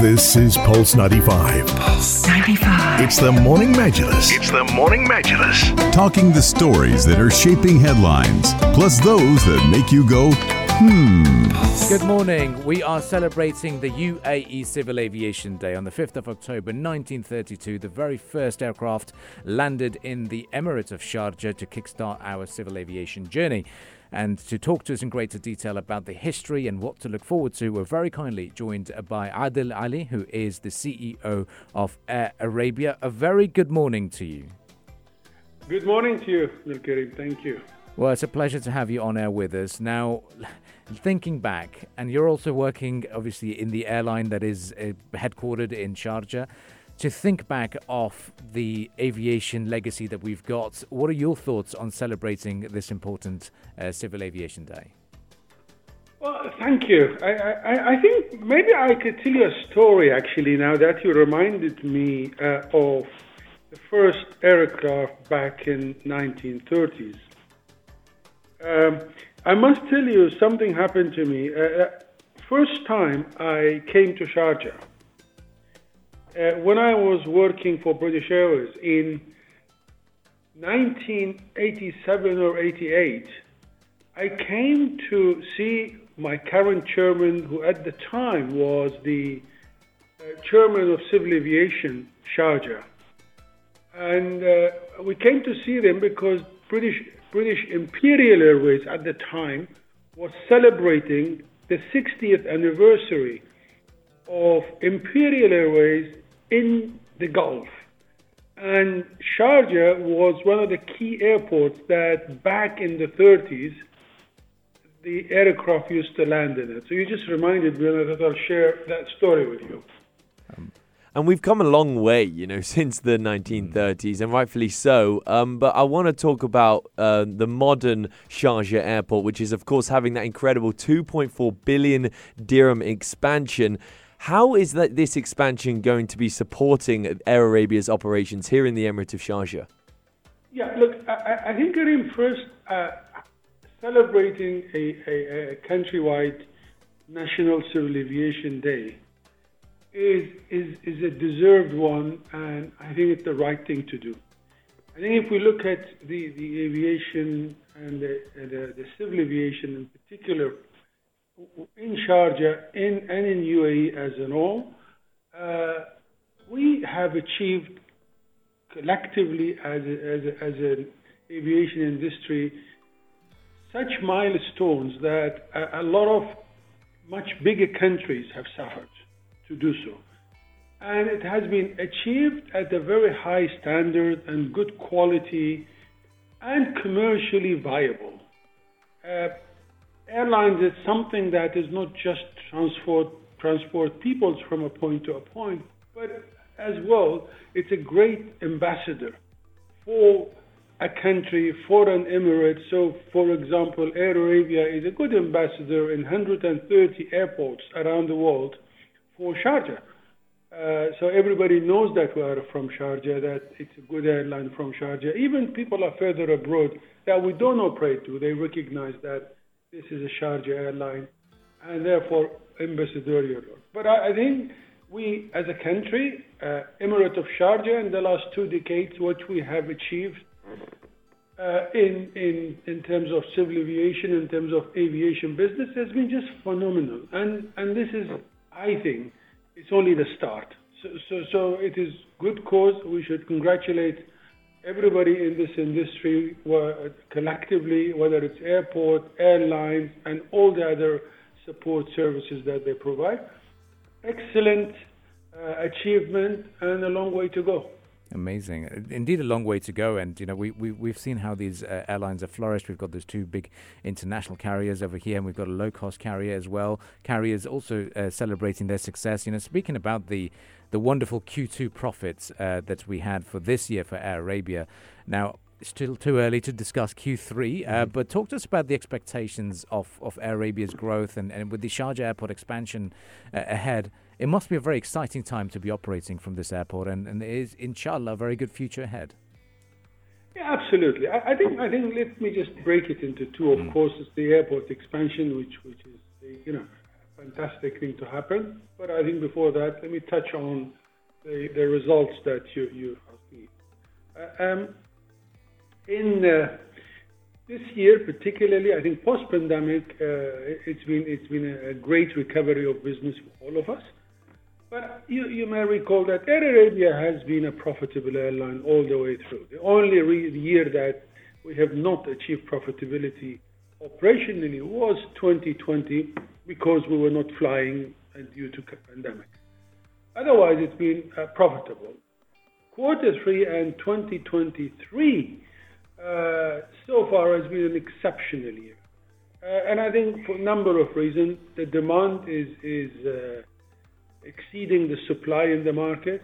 This is Pulse 95. Pulse 95. It's the Morning Majlis. It's the Morning Majlis. Talking the stories that are shaping headlines, plus those that make you go, hmm. Good morning. We are celebrating the UAE Civil Aviation Day on the 5th of October 1932. The very first aircraft landed in the Emirate of Sharjah to kickstart our civil aviation journey. And to talk to us in greater detail about the history and what to look forward to, we're very kindly joined by Adel Ali, who is the CEO of Air Arabia. A very good morning to you. Good morning to you, Nilkarim. Thank you. Well, it's a pleasure to have you on air with us. Now, thinking back, and you're also working obviously in the airline that is uh, headquartered in Sharjah to think back of the aviation legacy that we've got, what are your thoughts on celebrating this important uh, Civil Aviation Day? Well, thank you. I, I, I, think maybe I could tell you a story actually now that you reminded me uh, of the first aircraft back in 1930s. Um, I must tell you something happened to me. Uh, uh first time I came to Sharjah, when I was working for British Airways in 1987 or 88, I came to see my current chairman, who at the time was the uh, chairman of civil aviation, Sharjah. And uh, we came to see them because British, British Imperial Airways at the time was celebrating the 60th anniversary of Imperial Airways in the Gulf. And Sharjah was one of the key airports that back in the 30s, the aircraft used to land in it. So you just reminded me, thought I'll share that story with you. Um, and we've come a long way, you know, since the 1930s, and rightfully so. Um, but I want to talk about uh, the modern Sharjah airport, which is, of course, having that incredible 2.4 billion dirham expansion. How is that this expansion going to be supporting Air Arabia's operations here in the Emirate of Sharjah? Yeah, look, I, I think Karim, first uh, celebrating a, a, a, countrywide National Civil Aviation Day is, is, is a deserved one, and I think it's the right thing to do. I think if we look at the, the aviation and the, the, the civil aviation in particular, in Sharjah in, and in UAE as an whole, uh, we have achieved collectively as, a, a, an aviation industry such milestones that a, a lot of much bigger countries have suffered to do so. And it has been achieved at a very high standard and good quality and commercially viable. Uh, airlines is something that is not just transport transport people from a point to a point, but as well, it's a great ambassador for a country, for an emirate. So, for example, Air Arabia is a good ambassador in 130 airports around the world for Sharjah. Uh, so everybody knows that we are from Sharjah, that it's a good airline from Sharjah. Even people are further abroad that we don't operate to, they recognize that this is a Sharjah airline, and therefore ambassadorial role. But I, I think we, as a country, uh, Emirate of Sharjah, in the last two decades, what we have achieved uh, in, in, in terms of civil aviation, in terms of aviation business, has been just phenomenal. And, and this is, I think, it's only the start. So, so, so it is good cause. We should congratulate everybody in this industry collectively, whether it's airport, airlines, and all the other support services that they provide. Excellent uh, achievement and a long way to go. Amazing. Indeed, a long way to go. And, you know, we, we, we've seen how these uh, airlines have flourished. We've got those two big international carriers over here, and we've got a low cost carrier as well. Carriers also uh, celebrating their success. You know, speaking about the the wonderful Q2 profits uh, that we had for this year for Air Arabia. Now, still too early to discuss Q3, uh, mm-hmm. but talk to us about the expectations of, of Air Arabia's growth and, and with the Sharjah airport expansion uh, ahead. It must be a very exciting time to be operating from this airport, and, and it is, inshallah, a very good future ahead. Yeah, absolutely. I, I, think I think let me just break it into two. Of mm. course, it's the airport expansion, which which is you know fantastic thing to happen. But I think before that, let me touch on the, the results that you, you asked me. Uh, um, in uh, this year, particularly, I think post-pandemic, uh, it's been it's been a great recovery of business for all of us. But you, you may recall that Air Arabia has been a profitable airline all the way through. The only re- year that we have not achieved profitability operationally was 2020 because we were not flying due to pandemic. Otherwise, it's been uh, profitable. Quarter three and 2023 uh, so far has been an exceptional year. Uh, and I think for a number of reasons, the demand is, is uh, exceeding the supply in the market.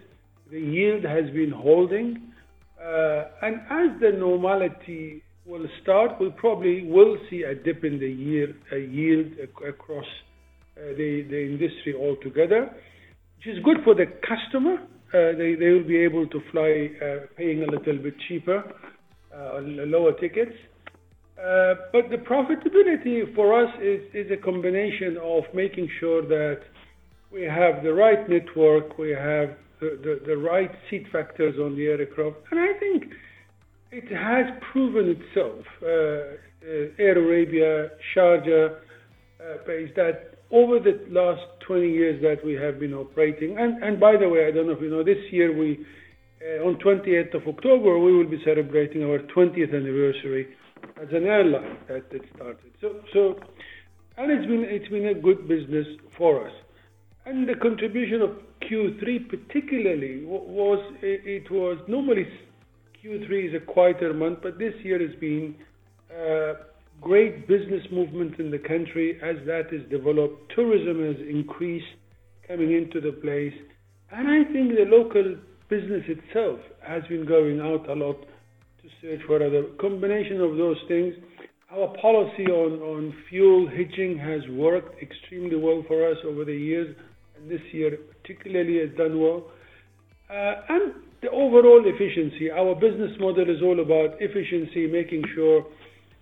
The yield has been holding. Uh, and as the normality will start, we probably will see a dip in the yield across uh, the, industry altogether, which is good for the customer. Uh, they, will be able to fly uh, paying a little bit cheaper, uh, lower tickets. Uh, but the profitability for us is, a combination of making sure that we have the right network, we have the, right seat factors on the aircraft, and I think it has proven itself. Uh, uh, Air Arabia, Sharjah, uh, is that over the last 20 years that we have been operating, and, by the way, I don't know if you know, this year we, uh, on 28th of October, we will be celebrating our 20th anniversary as an airline that it started. So, so, and it's been it's been a good business for us. And the contribution of Q3 particularly was it was normally Q3 is a quieter month, but this year has been uh, great business movement in the country as that is developed. Tourism has increased coming into the place, and I think the local business itself has been going out a lot to search for other combination of those things. Our policy on, on fuel hedging has worked extremely well for us over the years and this year particularly has done well. Uh, and the overall efficiency. Our business model is all about efficiency, making sure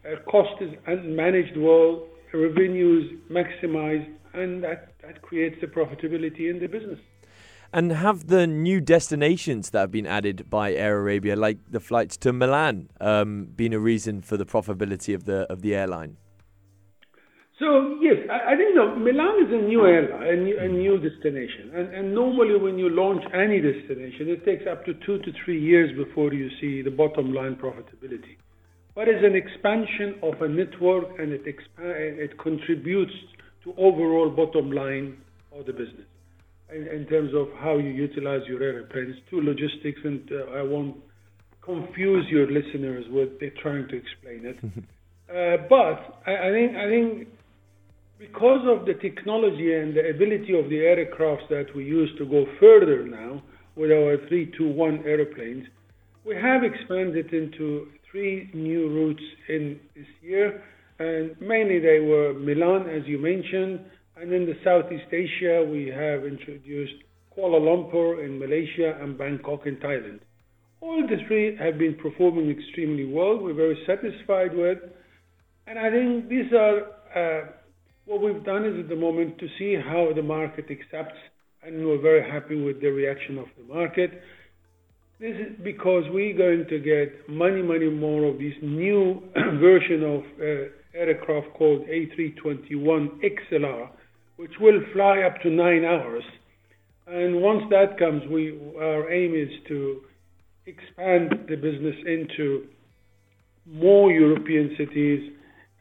uh, cost is managed well, revenues maximized, and that, that creates the profitability in the business. And have the new destinations that have been added by Air Arabia, like the flights to Milan, um, been a reason for the profitability of the of the airline? So yes, I, I think no, Milan is a new airline, a new, a new destination, and, and normally when you launch any destination, it takes up to two to three years before you see the bottom line profitability. But it's an expansion of a network, and it expa- it contributes to overall bottom line of the business in, in terms of how you utilize your airplanes. To logistics, and uh, I won't confuse your listeners with trying to explain it. Uh, but I, I, think I think because of the technology and the ability of the aircraft that we use to go further now with our 321 airplanes, we have expanded into three new routes in this year, and mainly they were Milan, as you mentioned, and in the Southeast Asia we have introduced Kuala Lumpur in Malaysia and Bangkok in Thailand. All the three have been performing extremely well. We're very satisfied with, and I think these are uh, what we've done is at the moment to see how the market accepts, and we're very happy with the reaction of the market. This is because we're going to get many, many more of this new version of uh, aircraft called A321 XLR, which will fly up to nine hours. And once that comes, we our aim is to expand the business into more European cities,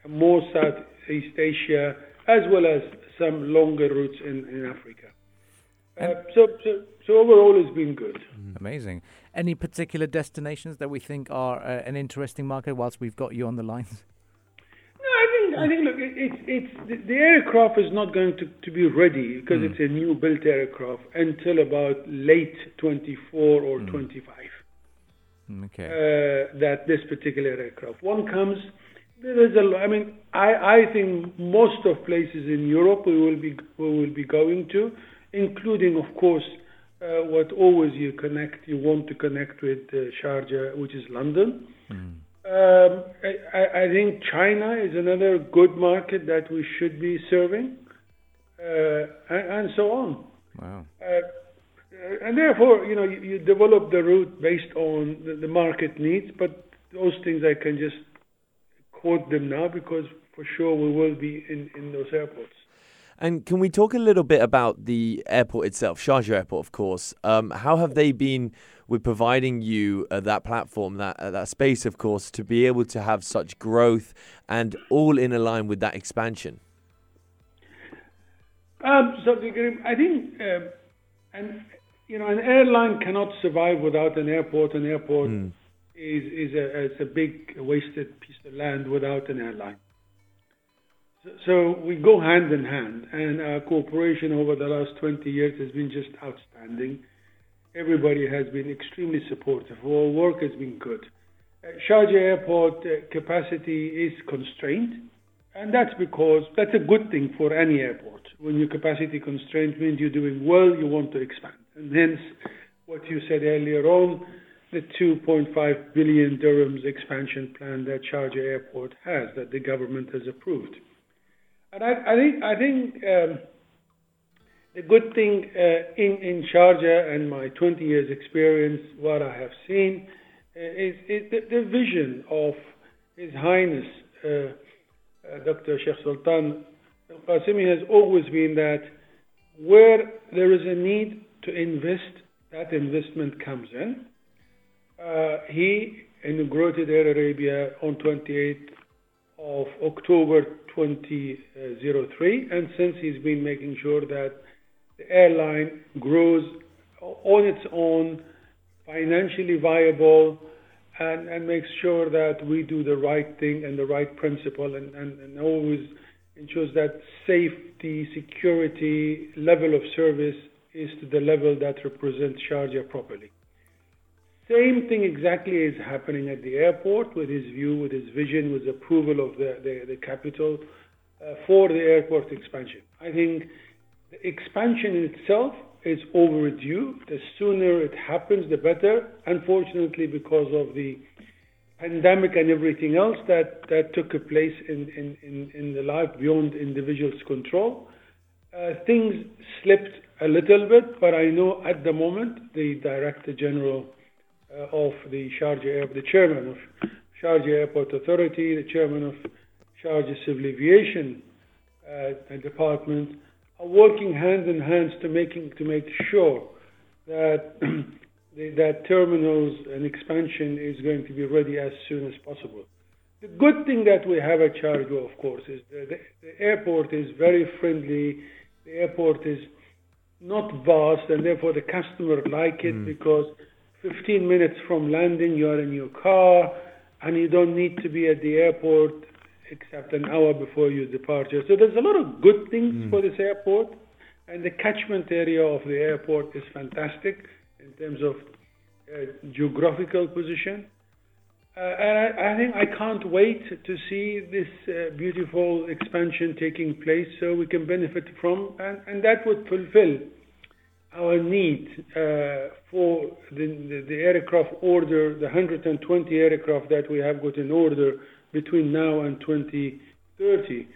more Southeast Asia, as well as some longer routes in, in Africa. Uh, so, so, so overall, it's been good. Mm. Amazing. Any particular destinations that we think are uh, an interesting market? Whilst we've got you on the lines. I think look, it's it's the, aircraft is not going to, to be ready because mm. it's a new built aircraft until about late 24 or mm. 25. Okay. Uh, that this particular aircraft. One comes there is a, I mean, I, I think most of places in Europe we will be we will be going to, including of course uh, what always you connect you want to connect with uh, Sharjah, which is London. Mm. Um, I, I, think China is another good market that we should be serving. Uh, and, and, so on. Wow. and therefore, you know, you, develop the route based on the, the market needs, but those things I can just quote them now because for sure we will be in, in those airports. And can we talk a little bit about the airport itself, Sharjah Airport, of course? Um, how have they been with providing you uh, that platform, that uh, that space, of course, to be able to have such growth and all in line with that expansion? Um, so I think, um, and you know, an airline cannot survive without an airport. An airport mm. is is a, is a big wasted piece of land without an airline. So we go hand in hand, and our cooperation over the last 20 years has been just outstanding. Everybody has been extremely supportive. Our work has been good. Uh, Sharjah Airport uh, capacity is constrained, and that's because that's a good thing for any airport. When your capacity constrained means you're doing well, you want to expand. And hence, what you said earlier on, the 2.5 billion dirhams expansion plan that Sharjah Airport has, that the government has approved. I, think um, the good thing uh, in Sharjah and my 20 years experience, what I have seen uh, is, the, vision of His Highness uh, Dr. Sheikh Sultan Al Qasimi has always been that where there is a need to invest, that investment comes in. He inaugurated Air Arabia on 28th of October 2003, and since he's been making sure that the airline grows on its own, financially viable, and, and makes sure that we do the right thing and the right principle, and, and, and always ensures that safety, security, level of service is to the level that represents Sharjah properly. Same thing exactly is happening at the airport with his view, with his vision, with approval of the, the, the capital uh, for the airport expansion. I think the expansion in itself is overdue. The sooner it happens, the better. Unfortunately, because of the pandemic and everything else that, that took place in, in, in, in the life beyond individuals' control, uh, things slipped a little bit, but I know at the moment the Director General of the Sharjah the chairman of Sharjah Airport Authority, the chairman of Sharjah Civil Aviation uh, Department, are working hand in hand to making to make sure that the, that terminals and expansion is going to be ready as soon as possible. The good thing that we have at Sharjah, of course, is that the, the airport is very friendly. The airport is not vast, and therefore the customer like it mm. because 15 minutes from landing, you are in your car, and you don't need to be at the airport except an hour before your departure. So there's a lot of good things mm. for this airport, and the catchment area of the airport is fantastic in terms of uh, geographical position. Uh, and I, I, think I can't wait to see this uh, beautiful expansion taking place so we can benefit from, and, and that would fulfill our need uh, for the, aircraft order, the 120 aircraft that we have got in order between now and 2030,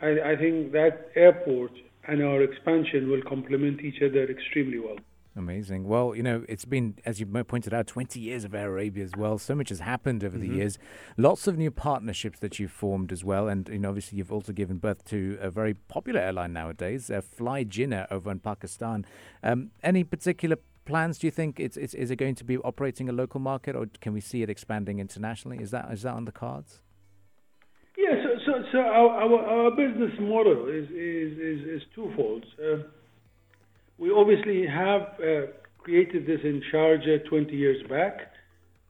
I, I think that airport and our expansion will complement each other extremely well. Amazing. Well, you know, it's been, as you pointed out, 20 years of Air Arabia as well. So much has happened over mm-hmm. the years. Lots of new partnerships that you've formed as well. And, you know, obviously, you've also given birth to a very popular airline nowadays, uh, Fly Jinnah over in Pakistan. Um, any particular plans, do you think? It's, it's, is it going to be operating a local market or can we see it expanding internationally? Is that is that on the cards? Yeah, so, so, so our, our, our business model is, is, is, is twofold. Uh, we obviously have uh, created this in Sharjah 20 years back,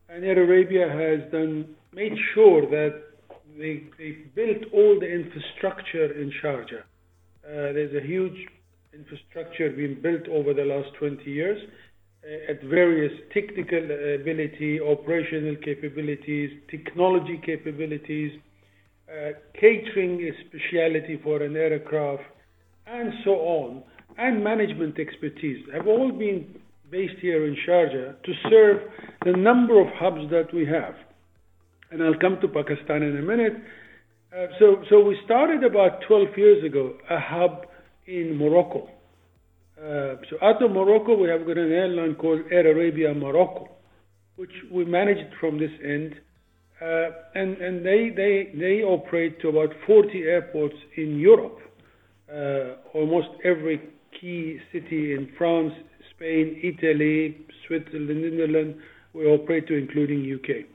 and Air Arabia has done made sure that they, they built all the infrastructure in Sharjah. Uh, there's a huge infrastructure being built over the last 20 years uh, at various technical ability, operational capabilities, technology capabilities, uh, catering speciality for an aircraft, and so on and management expertise have all been based here in Sharjah to serve the number of hubs that we have. And I'll come to Pakistan in a minute. Uh, so, so we started about 12 years ago a hub in Morocco. Uh, so out of Morocco, we have got an airline called Air Arabia Morocco, which we managed from this end. Uh, and and they, they, they operate to about 40 airports in Europe. Uh, almost every key city in France, Spain, Italy, Switzerland, Netherlands, we operate to, including UK.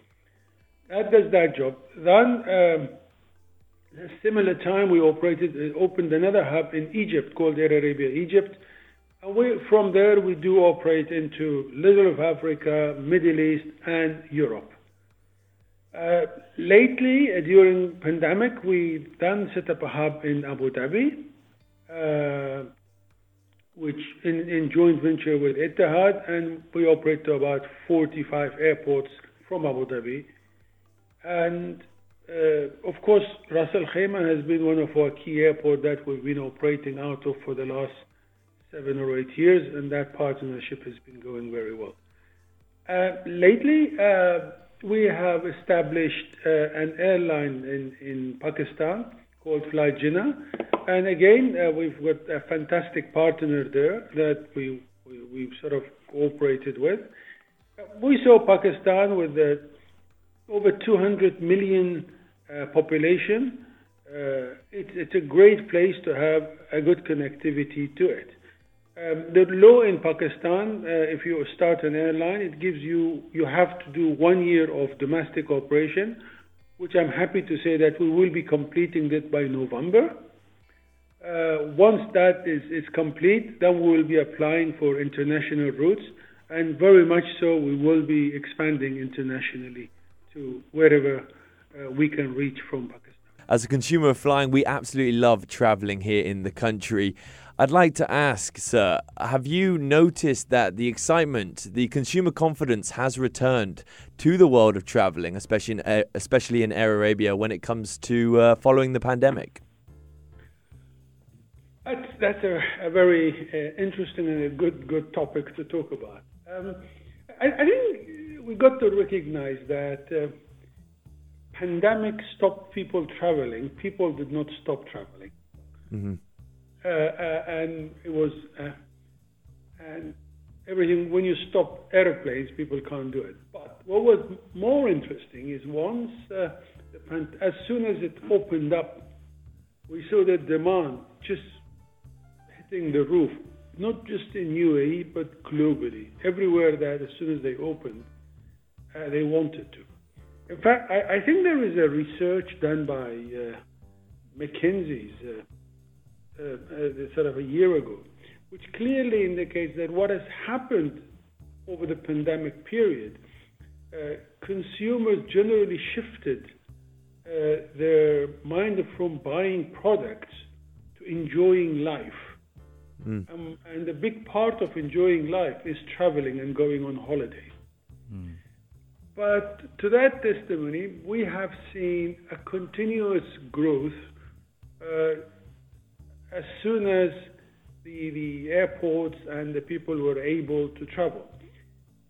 That does that job. Then, um, a similar time, we operated, uh, opened another hub in Egypt called Air Arabia Egypt. From there, we do operate into little of Africa, Middle East, and Europe. Uh, lately, uh, during pandemic, we then set up a hub in Abu Dhabi, which in, in joint venture with Etihad, and we operate to about 45 airports from Abu Dhabi. And uh, of course, Ras Al Khaimah has been one of our key airports that we've been operating out of for the last seven or eight years, and that partnership has been going very well. Uh, lately, uh, we have established an airline in, in Pakistan called Fly Jinnah, and again, uh, we've got a fantastic partner there that we, we we've sort of cooperated with. We saw Pakistan with the over 200 million uh, population. Uh, it, it's a great place to have a good connectivity to it. Um, the law in Pakistan, uh, if you start an airline, it gives you you have to do one year of domestic operation, which I'm happy to say that we will be completing that by November. Uh, once that is, complete, then we will be applying for international routes, and very much so we will be expanding internationally to wherever uh, we can reach from Pakistan. As a consumer of flying, we absolutely love traveling here in the country. I'd like to ask, sir, have you noticed that the excitement, the consumer confidence has returned to the world of traveling, especially in, especially in Air Arabia when it comes to uh, following the pandemic? That's, that's a, a very uh, interesting and a good good topic to talk about. Um, I, I, think we got to recognize that uh, pandemic stopped people traveling. People did not stop traveling. Mm-hmm. Uh, uh, and it was uh, and everything. When you stop airplanes, people can't do it. But what was more interesting is once, as soon as it opened up, we saw the demand just hitting the roof, not just in UAE but globally. Everywhere that as soon as they opened, uh, they wanted to. In fact, I, I, think there is a research done by uh, McKinsey's uh, uh, uh, sort of a year ago, which clearly indicates that what has happened over the pandemic period, uh, consumers generally shifted their mind from buying products to enjoying life. Mm. Um, and a big part of enjoying life is traveling and going on holiday. Mm. But to that testimony, we have seen a continuous growth uh, as soon as the, the airports and the people were able to travel.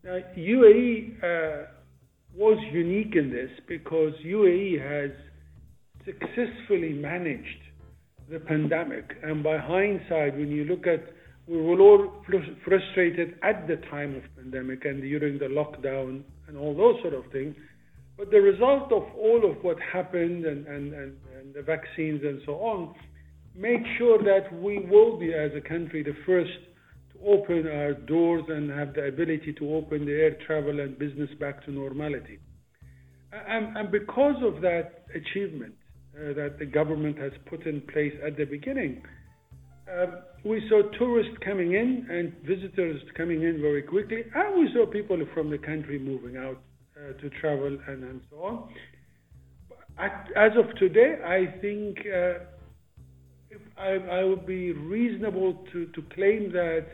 Now, UAE uh, was unique in this because UAE has successfully managed the pandemic. And by hindsight, when you look at, we were all frustrated at the time of pandemic and during the lockdown and all those sort of things. But the result of all of what happened and, and, and, and the vaccines and so on make sure that we will be, as a country, the first to open our doors and have the ability to open the air travel and business back to normality. And, and because of that achievement uh, that the government has put in place at the beginning, um, we saw tourists coming in and visitors coming in very quickly, and we saw people from the country moving out uh, to travel and, and so on. As of today, I think uh, I, I would be reasonable to, to claim that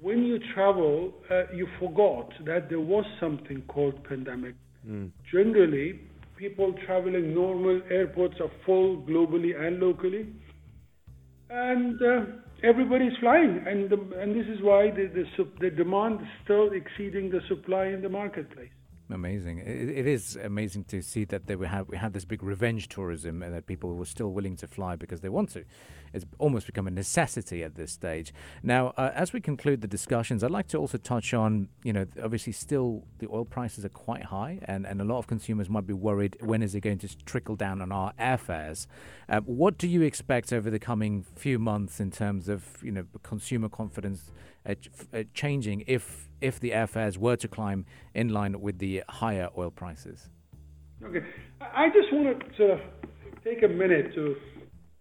when you travel, uh, you forgot that there was something called pandemic. Mm. Generally, people traveling normal airports are full globally and locally, and uh, everybody's flying, and the, and this is why the the, the demand is still exceeding the supply in the marketplace. Amazing. It, it is amazing to see that they we have we had this big revenge tourism and that people were still willing to fly because they want to. It's almost become a necessity at this stage. Now, uh, as we conclude the discussions, I'd like to also touch on, you know, obviously still the oil prices are quite high, and, and a lot of consumers might be worried when is it going to trickle down on our airfares. Uh, what do you expect over the coming few months in terms of, you know, consumer confidence changing if if the airfares were to climb in line with the higher oil prices? Okay, I just want to take a minute to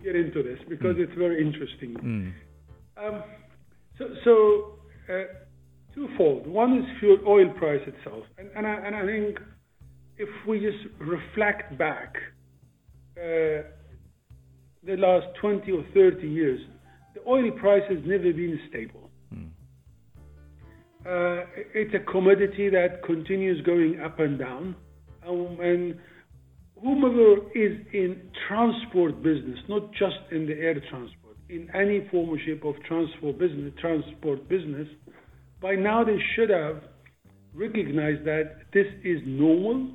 get into this because mm. it's very interesting. Mm. Um, so, so uh, twofold. One is fuel oil price itself, and, and, I, and I think if we just reflect back uh, the last 20 or 30 years, the oil price has never been stable. Uh, it's a commodity that continues going up and down. Um, and whomever is in transport business, not just in the air transport, in any form or shape of transport business, transport business, by now they should have recognized that this is normal,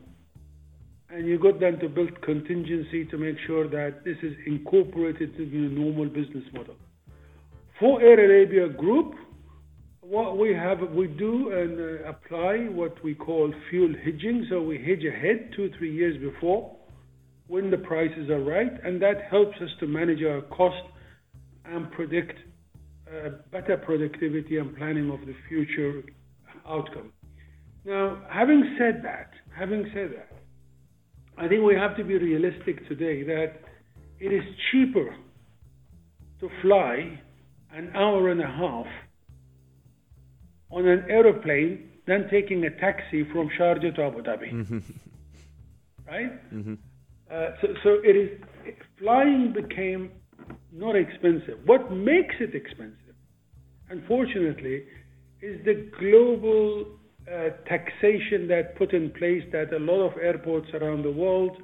and you got them to build contingency to make sure that this is incorporated into the normal business model. For Air Arabia Group, what we have, we do and uh, apply what we call fuel hedging. So we hedge ahead two, three years before when the prices are right, and that helps us to manage our cost and predict uh, better productivity and planning of the future outcome. Now, having said that, having said that, I think we have to be realistic today that it is cheaper to fly an hour and a half on an aeroplane than taking a taxi from Sharjah to Abu Dhabi. Mm-hmm. Right? Mm-hmm. Uh, so, so it is flying became not expensive. What makes it expensive, unfortunately, is the global uh, taxation that put in place that a lot of airports around the world,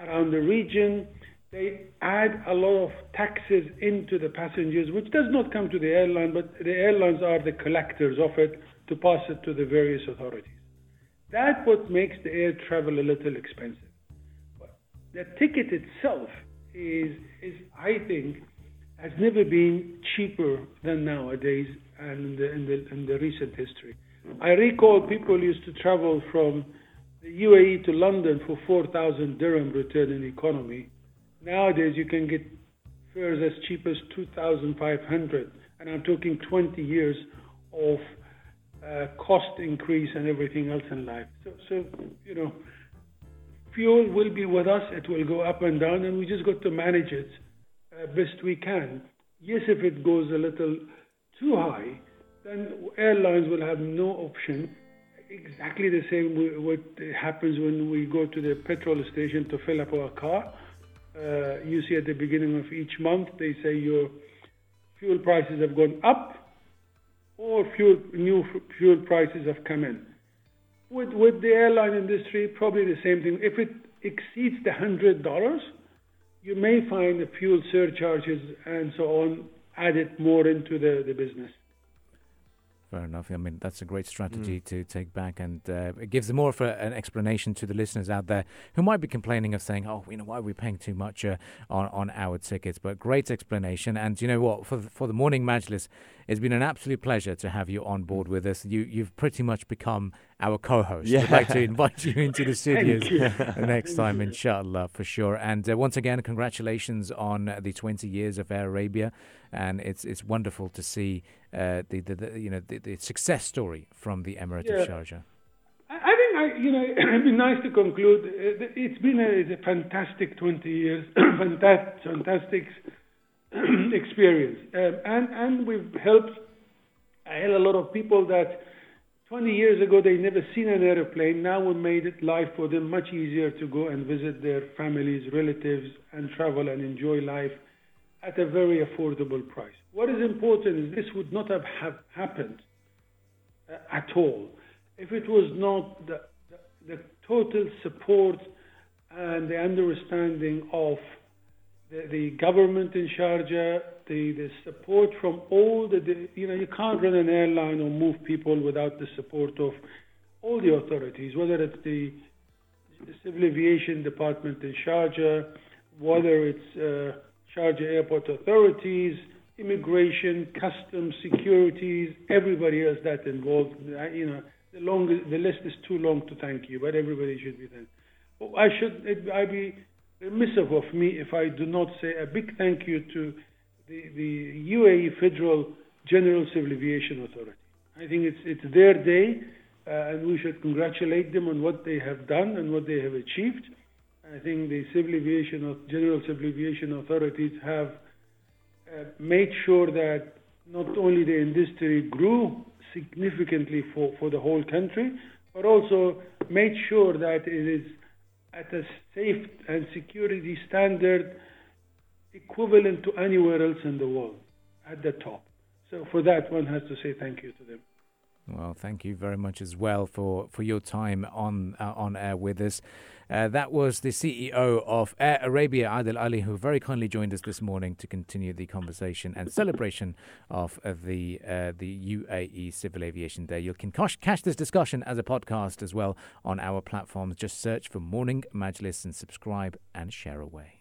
around the region, they add a lot of taxes into the passengers, which does not come to the airline, but the airlines are the collectors of it to pass it to the various authorities. That's what makes the air travel a little expensive. But the ticket itself is, is I think, has never been cheaper than nowadays and in the, in the, in the recent history. I recall people used to travel from the UAE to London for 4,000 dirham return in economy Nowadays, you can get fares as cheap as 2,500, and I'm talking 20 years of uh, cost increase and everything else in life. So, so, you know, fuel will be with us. It will go up and down, and we just got to manage it uh, best we can. Yes, if it goes a little too high, then airlines will have no option. Exactly the same what happens when we go to the petrol station to fill up our car uh, you see at the beginning of each month, they say your fuel prices have gone up or fuel, new fuel prices have come in. With, with the airline industry, probably the same thing. If it exceeds the $100, you may find the fuel surcharges and so on added more into the, the business. Fair enough. I mean, that's a great strategy mm. to take back, and uh, it gives more of a, an explanation to the listeners out there who might be complaining of saying, "Oh, you know, why are we paying too much uh, on on our tickets?" But great explanation, and you know what? For the, for the morning majlis, it's been an absolute pleasure to have you on board with us. You you've pretty much become our co-host. Yeah. We'd like to invite you into the studios next time, inshallah, for sure. And uh, once again, congratulations on the 20 years of Air Arabia, and it's it's wonderful to see uh, the, the, the, you know the, the, success story from the Emirate yeah. of Sharjah. I think I, you know it'd be nice to conclude. Uh, it's been a, a fantastic 20 years, fantastic, fantastic experience, um, and and we've helped a hell a lot of people that 20 years ago, they never seen an airplane. Now we made it life for them much easier to go and visit their families, relatives, and travel and enjoy life at a very affordable price. What is important is this would not have, have happened uh, at all if it was not the, the, the total support and the understanding of the, the government in Sharjah, uh, the, the support from all the, the, you know, you can't run an airline or move people without the support of all the authorities, whether it's the, Civil Aviation Department in Sharjah, uh, whether it's uh, Sharjah Airport authorities, immigration, customs, securities, everybody else that's involved. Uh, you know, the long the list is too long to thank you, but everybody should be thanked. Oh, I should I'd be remiss of me if I do not say a big thank you to the, the UAE Federal General Civil Aviation Authority. I think it's it's their day, uh, and we should congratulate them on what they have done and what they have achieved. I think the civil aviation general civil aviation authorities have uh, made sure that not only the industry grew significantly for, for the whole country, but also made sure that it is at a safe and security standard equivalent to anywhere else in the world at the top. So for that, one has to say thank you to them. Well, thank you very much as well for, for your time on uh, on air with us. Uh, that was the CEO of Air Arabia, Adel Ali, who very kindly joined us this morning to continue the conversation and celebration of uh, the uh, the UAE Civil Aviation Day. You can catch, catch this discussion as a podcast as well on our platforms. Just search for Morning Majlis and subscribe and share away.